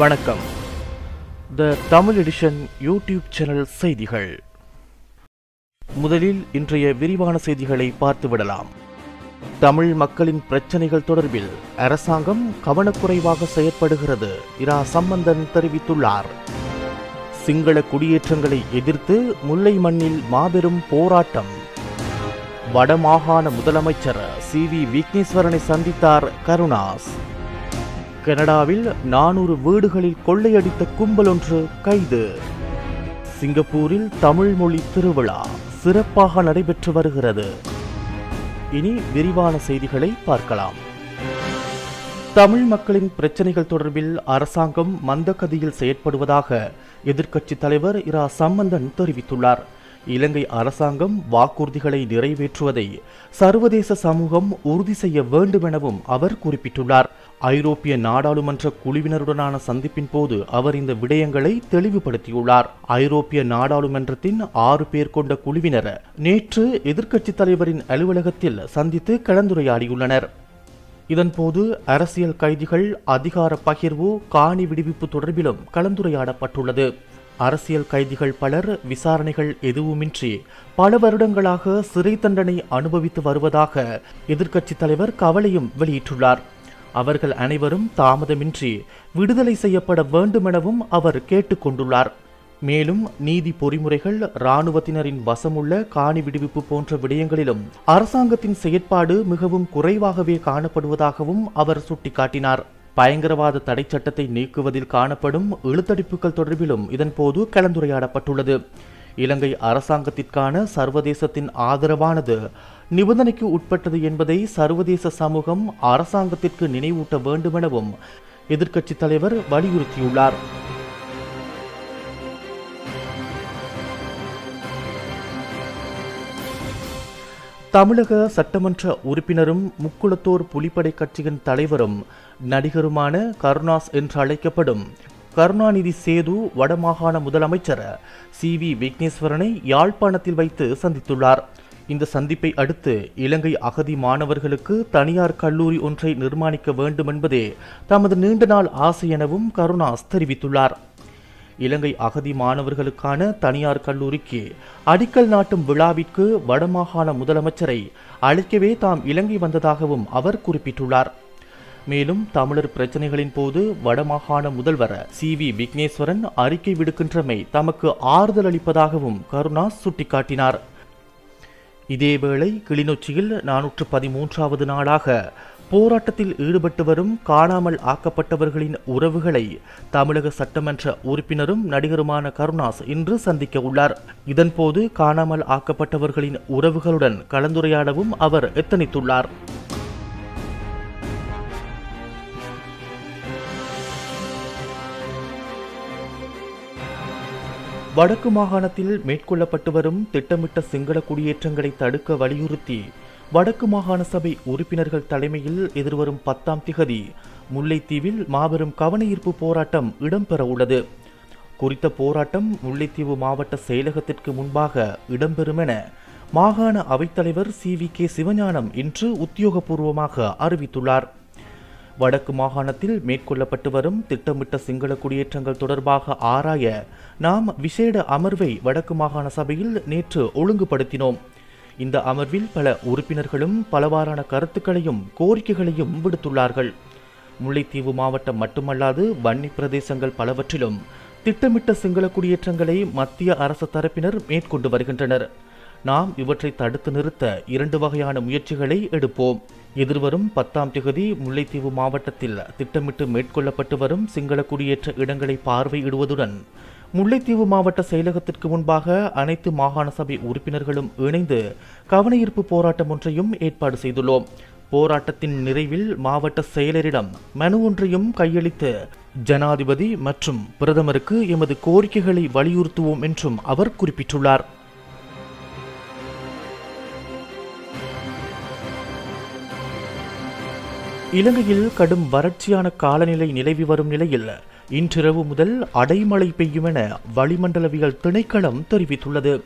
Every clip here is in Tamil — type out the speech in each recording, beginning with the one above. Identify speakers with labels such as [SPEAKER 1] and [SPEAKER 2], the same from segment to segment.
[SPEAKER 1] வணக்கம். The Tamil edition YouTube channel செய்திகள். முதலில் இன்றைய விரிவான செய்திகளை பார்த்துவிடலாம் தமிழ் மக்களின் பிரச்சனைகள் தொடர்பில் அரசாங்கம் கவனக்குறைவாக செயற்படுகிறது இரா சம்பந்தன் தெரிவித்துள்ளார். சிங்கள குடியேற்றங்களை எதிர்த்து முல்லை மண்ணில் மாபெரும் போராட்டம். வடமாகாண முதலமைச்சர் சி வி விக்னேஸ்வரனை சந்தித்தார் கருணாஸ். கனடாவில் நானூறு வீடுகளில் கொள்ளையடித்த கும்பல் ஒன்று கைது. சிங்கப்பூரில் தமிழ் மொழி திருவிழா சிறப்பாக நடைபெற்று வருகிறது. இனி விரிவான செய்திகளை பார்க்கலாம். தமிழ் மக்களின் பிரச்சனைகள் தொடர்பில் அரசாங்கம் மந்தகதியில் செயற்படுவதாக எதிர்க்கட்சித் தலைவர் இரா சம்பந்தன் தெரிவித்துள்ளார். இலங்கை அரசாங்கம் வாக்குறுதிகளை நிறைவேற்றுவதை சர்வதேச சமூகம் உறுதி செய்ய வேண்டும் எனவும் அவர் குறிப்பிட்டுள்ளார். ஐரோப்பிய நாடாளுமன்ற குழுவினருடனான சந்திப்பின் போது அவர் இந்த விடயங்களை தெளிவுபடுத்தியுள்ளார். ஐரோப்பிய நாடாளுமன்றத்தின் ஆறு பேர் கொண்ட குழுவினர் நேற்று எதிர்க்கட்சித் தலைவரின் அலுவலகத்தில் சந்தித்து கலந்துரையாடியுள்ளனர். இதன்போது அரசியல் கைதிகள் அதிகார பகிர்வு காணி விடுவிப்பு தொடர்பிலும் கலந்துரையாடப்பட்டுள்ளது. அரசியல் கைதிகள் பலர் விசாரணைகள் எதுவுமின்றி பல வருடங்களாக சிறை தண்டனை அனுபவித்து வருவதாக எதிர்க்கட்சித் தலைவர் கவலையும் வெளியிட்டுள்ளார். அவர்கள் அனைவரும் தாமதமின்றி விடுதலை செய்யப்பட வேண்டுமெனவும் அவர் கேட்டுக்கொண்டுள்ளார் மேலும் நீதி பொறிமுறைகள் இராணுவத்தினரின் வசமுள்ள காணி விடுவிப்பு போன்ற விடயங்களிலும் அரசாங்கத்தின் செயற்பாடு மிகவும் குறைவாகவே காணப்படுவதாகவும் அவர் சுட்டிக்காட்டினார். பயங்கரவாத தடை சட்டத்தை நீக்குவதில் காணப்படும் இழுத்தடிப்புகள் தொடர்பிலும் இதன்போது கலந்துரையாடப்பட்டுள்ளது. இலங்கை அரசாங்கத்திற்கான சர்வதேசத்தின் ஆதரவானது நிபந்தனைக்கு உட்பட்டது என்பதை சர்வதேச சமூகம் அரசாங்கத்திற்கு நினைவூட்ட வேண்டுமெனவும் எதிர்க்கட்சித் தலைவர் வலியுறுத்தியுள்ளார். தமிழக சட்டமன்ற உறுப்பினரும் முக்குளத்தோர் புலிப்படை கட்சியின் தலைவரும் நடிகருமான கருணாஸ் என்று அழைக்கப்படும் கருணாநிதி சேது வடமாகாண முதலமைச்சர் சி. வி. விக்னேஸ்வரனை யாழ்ப்பாணத்தில் வைத்து சந்தித்துள்ளார். இந்த சந்திப்பை அடுத்து இலங்கை அகதி மாணவர்களுக்கு தனியார் கல்லூரி ஒன்றை நிர்மாணிக்க வேண்டும் என்பதே தமது நீண்ட நாள் ஆசை எனவும் கருணாஸ் தெரிவித்துள்ளார். இலங்கை அகதி மாணவர்களுக்கான தனியார் கல்லூரிக்கு அடிக்கல் நாட்டும் விழாவிற்கு வடமாகாண முதலமைச்சரை அழைக்கவே தாம் இலங்கை வந்ததாகவும் அவர் குறிப்பிட்டுள்ளார். மேலும் தமிழர் பிரச்சனைகளின் போது வடமாகாண முதல்வர் சி. வி. விக்னேஸ்வரன் அறிக்கை விடுக்கின்றமை தமக்கு ஆறுதல் அளிப்பதாகவும் கருணாஸ் சுட்டிக்காட்டினார். இதேவேளை கிளிநொச்சியில் நானூற்று பதிமூன்றாவது நாளாக போராட்டத்தில் ஈடுபட்டு வரும் காணாமல் ஆக்கப்பட்டவர்களின் உறவுகளை தமிழக சட்டமன்ற உறுப்பினரும் நடிகருமான கருணாஸ் இன்று சந்திக்க உள்ளார். இதன்போது காணாமல் ஆக்கப்பட்டவர்களின் உறவுகளுடன் கலந்துரையாடவும் அவர் எத்தனித்துள்ளார். வடக்கு மாகாணத்தில் மேற்கொள்ளப்பட்டு வரும் திட்டமிட்ட சிங்கள குடியேற்றங்களை தடுக்க வலியுறுத்தி வடக்கு மாகாண சபை உறுப்பினர்கள் தலைமையில் எதிர்வரும் பத்தாம் திகதி முல்லைத்தீவில் மாபெரும் கவனஈர்ப்பு போராட்டம் இடம்பெற உள்ளது. குறித்த போராட்டம் முல்லைத்தீவு மாவட்ட செயலகத்திற்கு முன்பாக இடம்பெறும் என மாகாண அவைத்தலைவர் சி வி கே சிவஞானம் இன்று உத்தியோகபூர்வமாக அறிவித்துள்ளார். வடக்கு மாகாணத்தில் மேற்கொள்ளப்பட்டு வரும் திட்டமிட்ட சிங்கள குடியேற்றங்கள் தொடர்பாக ஆராய நாம் விசேட அமர்வை வடக்கு மாகாண சபையில் நேற்று ஒழுங்குபடுத்தினோம். இந்த அமர்வில் பல உறுப்பினர்களும் பலவாறான கருத்துக்களையும் கோரிக்கைகளையும் விடுத்துள்ளார்கள். முல்லைத்தீவு மாவட்டம் மட்டுமல்லாது வன்னி பிரதேசங்கள் பலவற்றிலும் திட்டமிட்ட சிங்கள குடியேற்றங்களை மத்திய அரசு தரப்பினர் மேற்கொண்டு வருகின்றனர். நாம் இவற்றை தடுத்து நிறுத்த இரண்டு வகையான முயற்சிகளை எடுப்போம். எதிர்வரும் பத்தாம் திகதி முல்லைத்தீவு மாவட்டத்தில் திட்டமிட்டு மேற்கொள்ளப்பட்டு வரும் சிங்கள குடியேற்ற இடங்களை பார்வையிடுவதுடன் முல்லைத்தீவு மாவட்ட செயலகத்திற்கு முன்பாக அனைத்து மாகாண சபை உறுப்பினர்களும் இணைந்து கவனஈர்ப்பு போராட்டம் ஒன்றையும் ஏற்பாடு செய்துள்ளோம். போராட்டத்தின் நிறைவில் மாவட்ட செயலரிடம் மனு ஒன்றையும் கையளித்து ஜனாதிபதி மற்றும் பிரதமருக்கு எமது கோரிக்கைகளை வலியுறுத்துவோம் என்றும் அவர் குறிப்பிட்டுள்ளார். இலங்கையில் கடும் வறட்சியான காலநிலை நிலவி வரும் நிலையில் இன்றிரவு முதல் அடைமழை பெய்யும் என வளிமண்டலவியல் திணைக்களம் தெரிவித்துள்ளது.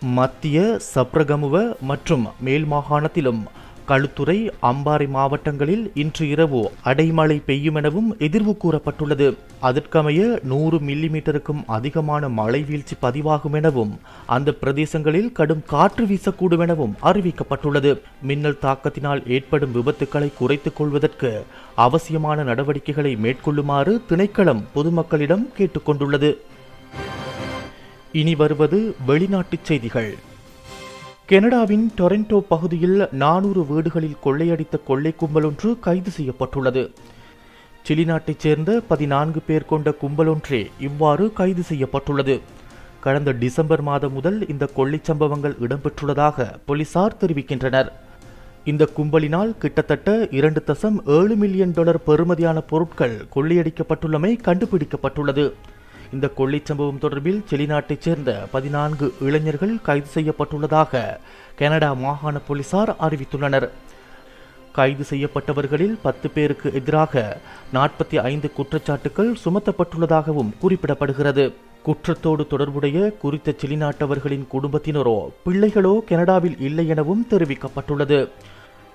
[SPEAKER 1] மத்திய சப்ரகமுவ மற்றும் மேல் மாகாணத்திலும் களுத்துறை அம்பாறை மாவட்டங்களில் இன்று இரவு அடைமழை பெய்யும் எனவும் எதிர்வு கூறப்பட்டுள்ளது. அதற்கமைய நூறு மில்லிமீட்டருக்கும் அதிகமான மழை வீழ்ச்சி பதிவாகும் எனவும் அந்த பிரதேசங்களில் கடும் காற்று வீசக்கூடும் எனவும் அறிவிக்கப்பட்டுள்ளது. மின்னல் தாக்கத்தினால் ஏற்படும் விபத்துக்களை குறைத்துக் கொள்வதற்கு அவசியமான நடவடிக்கைகளை மேற்கொள்ளுமாறு திணைக்களம் பொதுமக்களிடம் கேட்டுக்கொண்டுள்ளது இனி வருவது வெளிநாட்டுச் செய்திகள். கனடாவின் டொரண்டோ பகுதியில் நானூறு வீடுகளில் கொள்ளையடித்த கொள்ளை கும்பல் ஒன்று கைது செய்யப்பட்டுள்ளது. சிலி நாட்டைச் சேர்ந்த பதினான்கு பேர் கொண்ட கும்பல் ஒன்றே இவ்வாறு கைது செய்யப்பட்டுள்ளது. கடந்த டிசம்பர் மாதம் முதல் இந்த கொள்ளைச் சம்பவங்கள் இடம்பெற்றுள்ளதாக போலீசார் தெரிவிக்கின்றனர். இந்த கும்பலினால் கிட்டத்தட்ட இரண்டு தசம் ஏழு மில்லியன் டாலர் பெறுமதியான பொருட்கள் கொள்ளையடிக்கப்பட்டுள்ளமை கண்டுபிடிக்கப்பட்டுள்ளது. இந்த கொள்ளை சம்பவம் தொடர்பில் செலிநாட்டைச் சேர்ந்த பதினான்கு இளைஞர்கள் கைது செய்யப்பட்டுள்ளதாக கனடா மாகாண போலீசார் அறிவித்துள்ளனர். கைது செய்யப்பட்டவர்களில் பத்து பேருக்கு எதிராக நாற்பத்தி ஐந்து குற்றச்சாட்டுகள் சுமத்தப்பட்டுள்ளதாகவும் குறிப்பிடப்படுகிறது. குற்றத்தோடு தொடர்புடைய குறித்த சிலிநாட்டவர்களின் குடும்பத்தினரோ பிள்ளைகளோ கனடாவில் இல்லை எனவும் தெரிவிக்கப்பட்டுள்ளது.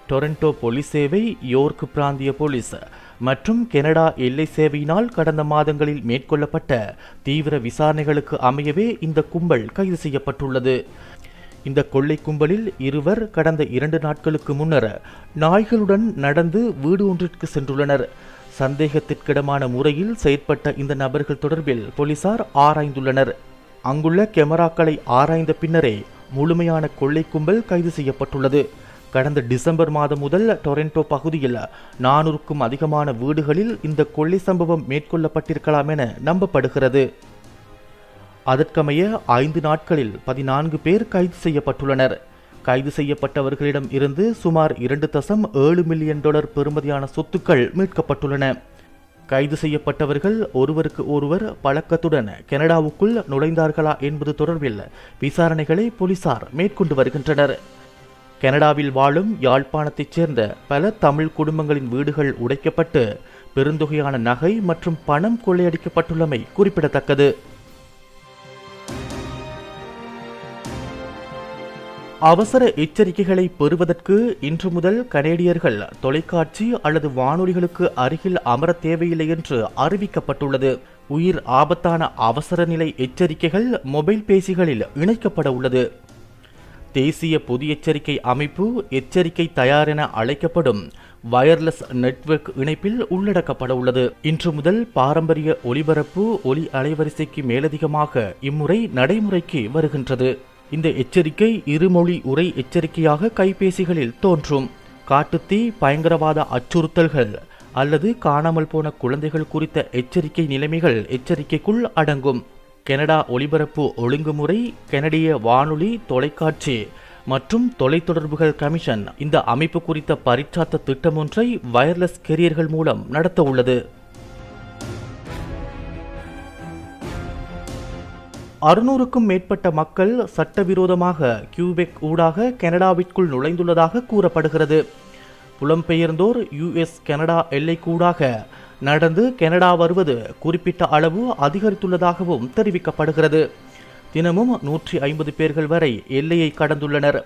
[SPEAKER 1] டொரண்டோ போலீஸ் சேவை யோர்க் பிராந்திய போலீஸ் மற்றும் கனடா எல்லை சேவையினால் கடந்த மாதங்களில் மேற்கொள்ளப்பட்ட தீவிர விசாரணைகளுக்கு அமையவே இந்த கும்பல் கைது செய்யப்பட்டுள்ளது. இந்த கொள்ளை கும்பலில் இருவர் கடந்த இரண்டு நாட்களுக்கு முன்னர் நாய்களுடன் நடந்து வீடு ஒன்றிற்கு சென்றுள்ளனர். சந்தேகத்திற்கிடமான முறையில் செயற்பட்ட இந்த நபர்கள் தொடர்பில் போலீசார் ஆராய்ந்துள்ளனர். அங்குள்ள கெமராக்களை ஆராய்ந்த பின்னரே முழுமையான கொள்ளை கும்பல் கைது செய்யப்பட்டுள்ளது. கடந்த டிசம்பர் மாதம் முதல் டொரண்டோ பகுதியில் நானூறுக்கும் அதிகமான வீடுகளில் இந்த கொள்ளை சம்பவம் மேற்கொள்ளப்பட்டிருக்கலாம் என நம்பப்படுகிறது. அதற்கமைய ஐந்து நாட்களில் பதினான்கு பேர் கைது செய்யப்பட்டுள்ளனர். கைது செய்யப்பட்டவர்களிடம் இருந்து சுமார் இரண்டு தசம் ஏழு மில்லியன் டாலர் பெறுமதியான சொத்துக்கள் மீட்கப்பட்டுள்ளன. கைது செய்யப்பட்டவர்கள் ஒருவருக்கு ஒருவர் பழக்கத்துடன் கனடாவுக்குள் நுழைந்தார்களா என்பது தொடர்பில் விசாரணைகளை போலீசார் மேற்கொண்டு வருகின்றனர். கனடாவில் வாழும் யாழ்ப்பாணத்தைச் சேர்ந்த பல தமிழ் குடும்பங்களின் வீடுகள் உடைக்கப்பட்டு பெருந்தொகையான நகை மற்றும் பணம் கொள்ளையடிக்கப்பட்டுள்ளமை குறிப்பிடத்தக்கது. அவசர எச்சரிக்கைகளை பெறுவதற்கு இன்று முதல் கனேடியர்கள் தொலைக்காட்சி அல்லது வானொலிகளுக்கு அருகில் அமர தேவையில்லை என்று அறிவிக்கப்பட்டுள்ளது. உயிர் ஆபத்தான அவசர நிலை எச்சரிக்கைகள் மொபைல் பேசிகளில் இணைக்கப்பட உள்ளது. தேசிய பொது எச்சரிக்கை அமைப்பு எச்சரிக்கை தயார் என அழைக்கப்படும் வயர்லெஸ் நெட்வொர்க் இணைப்பில் உள்ளடக்கப்பட உள்ளது. இன்று முதல் பாரம்பரிய ஒலிபரப்பு ஒலி அலைவரிசைக்கு மேலதிகமாக இம்முறை நடைமுறைக்கு வருகின்றது. இந்த எச்சரிக்கை இருமொழி உரை எச்சரிக்கையாக கைபேசிகளில் தோன்றும். காட்டுத்தீ பயங்கரவாத அச்சுறுத்தல்கள் அல்லது காணாமல் போன குழந்தைகள் குறித்த எச்சரிக்கை நிலைமைகள் எச்சரிக்கைக்குள் அடங்கும். கனடா ஒலிபரப்பு ஒழுங்குமுறை கனடிய வானொலி தொலைக்காட்சி மற்றும் தொலைத்தொடர்புகள் கமிஷன் இந்த அமைப்பு குறித்த பரிச்சாத்த திட்டம் ஒன்றை வயர்லெஸ் கெரியர்கள் மூலம் நடத்த உள்ளது. அறுநூறுக்கும் மேற்பட்ட மக்கள் சட்டவிரோதமாக கியூபெக் ஊடாக கனடாவிற்குள் நுழைந்துள்ளதாக கூறப்படுகிறது. புலம்பெயர்ந்தோர் யுஎஸ் கனடா எல்லைக்கூடாக நடந்து கனடா வருவது குறிப்பிட்ட அளவு அதிகரித்துள்ளதாகவும் தெரிவிக்கப்படுகிறது. தினமும் நூற்றி ஐம்பது பேர்கள் வரை எல்லையை கடந்துள்ளனர்.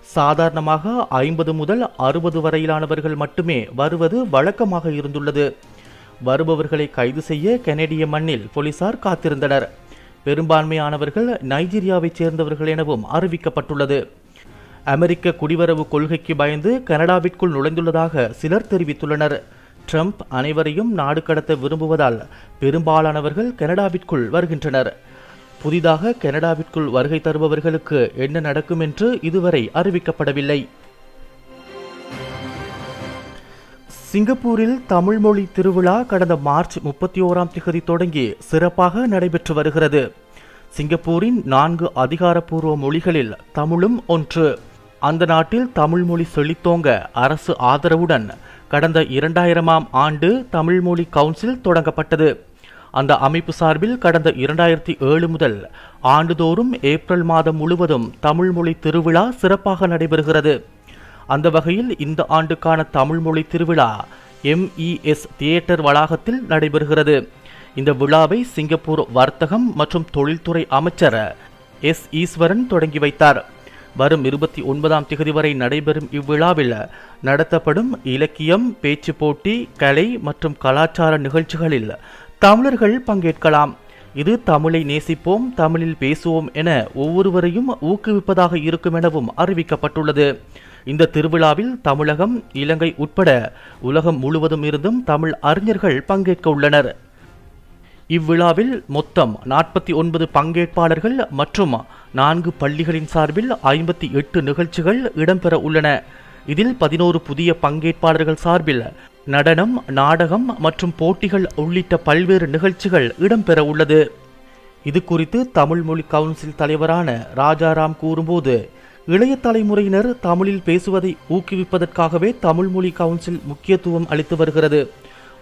[SPEAKER 1] சாதாரணமாக ஐம்பது முதல் அறுபது வரையிலானவர்கள் மட்டுமே வருவது வழக்கமாக இருந்துள்ளது. வருபவர்களை கைது செய்ய கனேடிய மண்ணில் போலீசார் காத்திருந்தனர். பெரும்பான்மையானவர்கள் நைஜீரியாவைச் சேர்ந்தவர்கள் எனவும் அறிவிக்கப்பட்டுள்ளது. அமெரிக்க குடிவரவு கொள்கைக்கு பயந்து கனடாவிற்குள் நுழைந்துள்ளதாக சிலர் தெரிவித்துள்ளனர். ட்ரம்ப் அனைவரையும் நாடு கடத்த விரும்புவதால் பெரும்பாலானவர்கள் கனடாவிற்குள் வருகின்றனர். புதிதாக கனடாவிற்குள் வருகை தருபவர்களுக்கு என்ன நடக்கும் என்று இதுவரை அறிவிக்கப்படவில்லை. சிங்கப்பூரில் தமிழ் மொழி திருவிழா கடந்த மார்ச் முப்பத்தி ஓராம் திகதி தொடங்கி சிறப்பாக நடைபெற்று வருகிறது. சிங்கப்பூரின் நான்கு அதிகாரப்பூர்வ மொழிகளில் தமிழும் ஒன்று. அந்த நாட்டில் தமிழ் மொழி செழித்தோங்க அரசு ஆதரவுடன் கடந்த இரண்டாயிரமாம் ஆண்டு தமிழ் மொழி கவுன்சில் தொடங்கப்பட்டது. அந்த அமைப்பு சார்பில் கடந்த இரண்டாயிரத்தி ஏழு முதல் ஆண்டுதோறும் ஏப்ரல் மாதம் முழுவதும் தமிழ் மொழி திருவிழா சிறப்பாக நடைபெறுகிறது. அந்த வகையில் இந்த ஆண்டுக்கான தமிழ் மொழி திருவிழா எம்இஎஸ் தியேட்டர் வளாகத்தில் நடைபெறுகிறது. இந்த விழாவை சிங்கப்பூர் வர்த்தகம் மற்றும் தொழில்துறை அமைச்சர் எஸ் ஈஸ்வரன் தொடங்கி வைத்தார். வரும் இருபத்தி ஒன்பதாம் திகதி வரை நடைபெறும் இவ்விழாவில் நடத்தப்படும் இலக்கியம் பேச்சு போட்டி கலை மற்றும் கலாச்சார நிகழ்ச்சிகளில் தமிழர்கள் பங்கேற்கலாம். இது தமிழை நேசிப்போம் தமிழில் பேசுவோம் என ஒவ்வொருவரையும் ஊக்குவிப்பதாக இருக்கும் எனவும் அறிவிக்கப்பட்டுள்ளது. இந்த திருவிழாவில் தமிழகம் இலங்கை உட்பட உலகம் முழுவதும் இருந்தும் தமிழ் அறிஞர்கள் பங்கேற்க உள்ளனர். இவ்விழாவில் மொத்தம் நாற்பத்தி ஒன்பது பங்கேற்பாளர்கள் மற்றும் நான்கு பள்ளிகளின் சார்பில் ஐம்பத்தி எட்டு நிகழ்ச்சிகள் இடம்பெற உள்ளன. இதில் பதினோரு புதிய பங்கேற்பாளர்கள் சார்பில் நடனம் நாடகம் மற்றும் போட்டிகள் உள்ளிட்ட பல்வேறு நிகழ்ச்சிகள் இடம்பெற உள்ளது. இது குறித்து தமிழ் மொழி கவுன்சில் தலைவரான ராஜாராம் கூறும்போது இளைய தலைமுறையினர் தமிழில் பேசுவதை ஊக்குவிப்பதற்காகவே தமிழ் மொழி கவுன்சில் முக்கியத்துவம் அளித்து வருகிறது.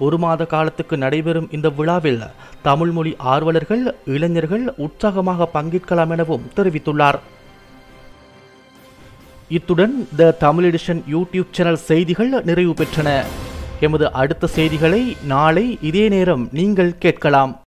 [SPEAKER 1] ஒரு மாத காலத்துக்கு நடைபெறும் இந்த விழாவில் தமிழ் மொழி ஆர்வலர்கள் இளைஞர்கள் உற்சாகமாக பங்கேற்கலாம் எனவும் தெரிவித்துள்ளார். இத்துடன் the Tamil edition YouTube channel செய்திகள் நிறைவு பெற்றன. எமது அடுத்த செய்திகளை நாளை இதே நேரம் நீங்கள் கேட்கலாம்.